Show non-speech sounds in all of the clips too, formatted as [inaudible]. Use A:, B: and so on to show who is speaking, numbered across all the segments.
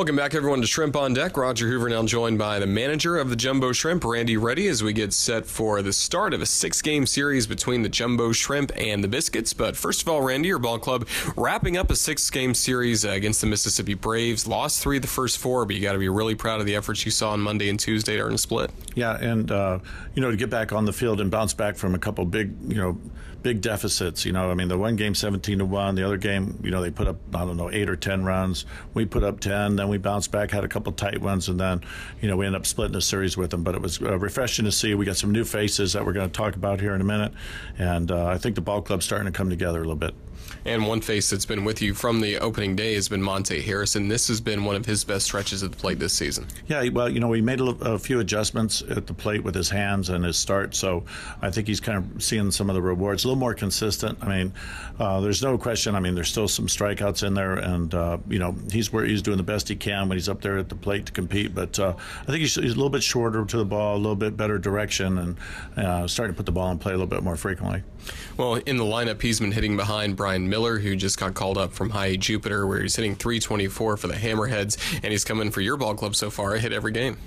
A: Welcome back, everyone, to Shrimp on Deck. Roger Hoover now joined by the manager of the Jumbo Shrimp, Randy Ready, as we get set for the start of a six game series between the Jumbo Shrimp and the Biscuits. But first of all, Randy, your ball club wrapping up a six game series against the Mississippi Braves. Lost three of the first four, but you got to be really proud of the efforts you saw on Monday and Tuesday to earn a split.
B: Yeah, and, uh, you know, to get back on the field and bounce back from a couple big, you know, big deficits. You know, I mean, the one game 17 to 1, the other game, you know, they put up, I don't know, eight or 10 runs. We put up 10, then we bounced back, had a couple tight ones, and then, you know, we ended up splitting the series with them. But it was uh, refreshing to see. We got some new faces that we're going to talk about here in a minute. And uh, I think the ball club's starting to come together a little bit.
A: And one face that's been with you from the opening day has been Monte Harrison. This has been one of his best stretches at the plate this season.
B: Yeah, well, you know, we made a, a, few adjustments at the plate with his hands and his start, so I think he's kind of seeing some of the rewards. A little more consistent. I mean, uh, there's no question. I mean, there's still some strikeouts in there, and uh, you know, he's where he's doing the best he can when he's up there at the plate to compete. But uh, I think he's, he's, a little bit shorter to the ball, a little bit better direction, and uh, starting to put the ball in play a little bit more frequently.
A: Well, in the lineup, he's been hitting behind Brian Miller, who just got called up from High Jupiter, where he's hitting 324 for the Hammerheads, and he's coming for your ball club so far. I hit every game.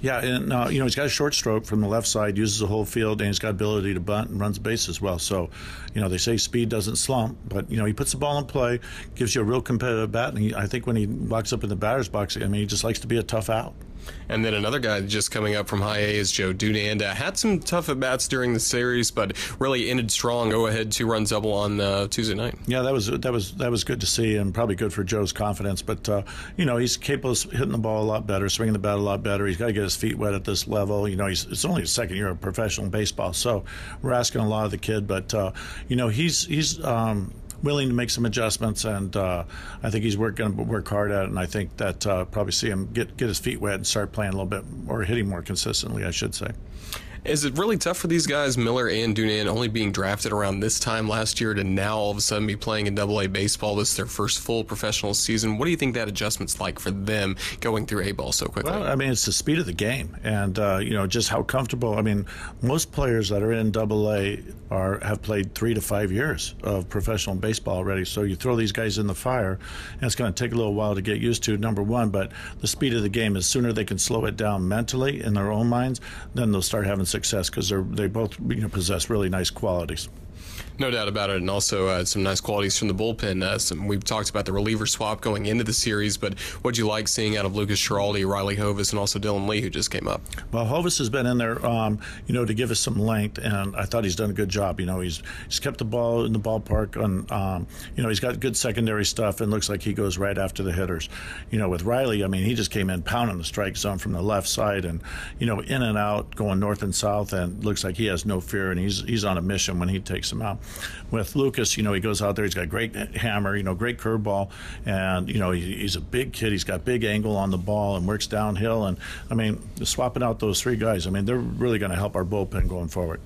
B: Yeah, and uh, you know he's got a short stroke from the left side, uses the whole field, and he's got ability to bunt and runs base as well. So, you know they say speed doesn't slump, but you know he puts the ball in play, gives you a real competitive bat, and he, I think when he walks up in the batter's box, I mean he just likes to be a tough out.
A: And then another guy just coming up from high A is Joe Dunand. Uh, had some tough at bats during the series, but really ended strong. Go ahead, two run double on uh, Tuesday night.
B: Yeah, that was that was that was good to see, and probably good for Joe's confidence. But uh, you know, he's capable of hitting the ball a lot better, swinging the bat a lot better. He's got to get his feet wet at this level. You know, he's it's only his second year of professional baseball, so we're asking a lot of the kid. But uh, you know, he's he's. Um, willing to make some adjustments, and uh, I think he's going to work hard at it. And I think that uh, probably see him get get his feet wet and start playing a little bit or hitting more consistently, I should say.
A: Is it really tough for these guys, Miller and Dunand, only being drafted around this time last year to now all of a sudden be playing in Double A baseball? This is their first full professional season. What do you think that adjustment's like for them going through A ball so quickly?
B: Well, I mean, it's the speed of the game, and uh, you know just how comfortable. I mean, most players that are in Double A are have played three to five years of professional baseball already. So you throw these guys in the fire, and it's going to take a little while to get used to. Number one, but the speed of the game is sooner they can slow it down mentally in their own minds, then they'll start having success because they both you know, possess really nice qualities.
A: No doubt about it, and also uh, some nice qualities from the bullpen. Uh, some, we've talked about the reliever swap going into the series, but what you like seeing out of Lucas Schiraldi, Riley Hovis, and also Dylan Lee, who just came up?
B: Well, Hovis has been in there, um, you know, to give us some length, and I thought he's done a good job. You know, he's he's kept the ball in the ballpark, and um, you know, he's got good secondary stuff, and looks like he goes right after the hitters. You know, with Riley, I mean, he just came in pounding the strike zone from the left side, and you know, in and out, going north and south, and looks like he has no fear, and he's he's on a mission when he takes them out with Lucas, you know, he goes out there, he's got a great hammer, you know, great curveball, and you know, he, he's a big kid. He's got big angle on the ball and works downhill. And I mean, swapping out those three guys, I mean, they're really going to help our bullpen going forward.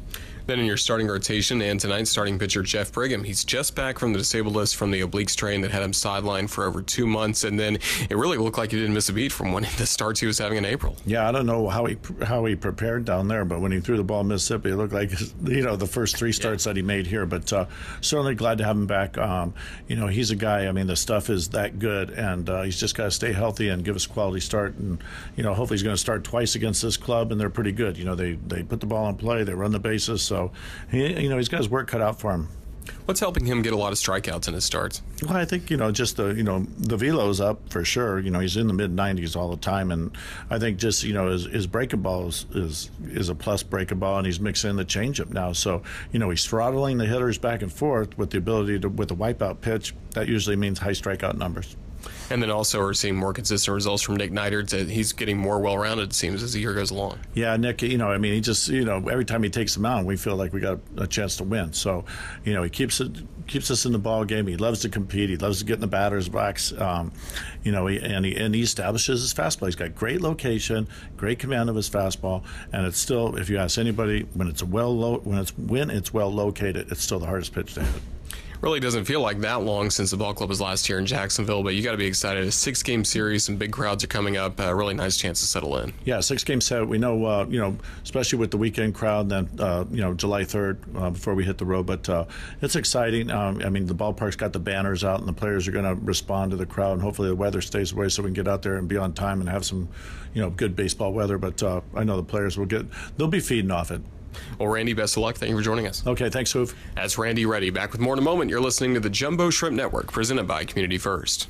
A: Then in your starting rotation and tonight's starting pitcher Jeff Brigham, he's just back from the disabled list from the oblique strain that had him sidelined for over two months, and then it really looked like he didn't miss a beat from one of [laughs] the starts he was having in April.
B: Yeah, I don't know how he how he prepared down there, but when he threw the ball in Mississippi, it looked like [laughs] you know the first three starts yeah. that he made here. But uh, certainly glad to have him back. Um, you know, he's a guy. I mean, the stuff is that good, and uh, he's just got to stay healthy and give us a quality start. And you know, hopefully he's going to start twice against this club, and they're pretty good. You know, they they put the ball in play, they run the bases. So, he, you know, he's got his work cut out for him.
A: What's helping him get a lot of strikeouts in his starts?
B: Well, I think you know just the you know the velo's up for sure. You know he's in the mid 90s all the time, and I think just you know his, his breaking ball is, is is a plus breaking ball, and he's mixing in the changeup now. So you know he's throttling the hitters back and forth with the ability to with the wipeout pitch. That usually means high strikeout numbers.
A: And then also we're seeing more consistent results from Nick Neidert. He's getting more well-rounded, it seems, as the year goes along.
B: Yeah, Nick, you know, I mean, he just, you know, every time he takes them out, we feel like we got a chance to win. So, you know, he keeps it keeps us in the ball game. He loves to compete. He loves to get in the batter's box. Um, you know, he, and he and he establishes his fastball. He's got great location, great command of his fastball, and it's still, if you ask anybody, when it's well lo- when it's when it's well located, it's still the hardest pitch to hit.
A: Really doesn't feel like that long since the ball club was last year in Jacksonville, but you got to be excited. A six game series, some big crowds are coming up. A really nice chance to settle in.
B: Yeah, six game set. We know, uh, you know, especially with the weekend crowd, then, uh, you know, July 3rd uh, before we hit the road. But uh, it's exciting. Um, I mean, the ballpark's got the banners out, and the players are going to respond to the crowd, and hopefully the weather stays away so we can get out there and be on time and have some, you know, good baseball weather. But uh, I know the players will get, they'll be feeding off it.
A: Well, Randy, best of luck. Thank you for joining us.
B: Okay, thanks, Hoove.
A: That's Randy Ready. Back with more in a moment. You're listening to the Jumbo Shrimp Network, presented by Community First.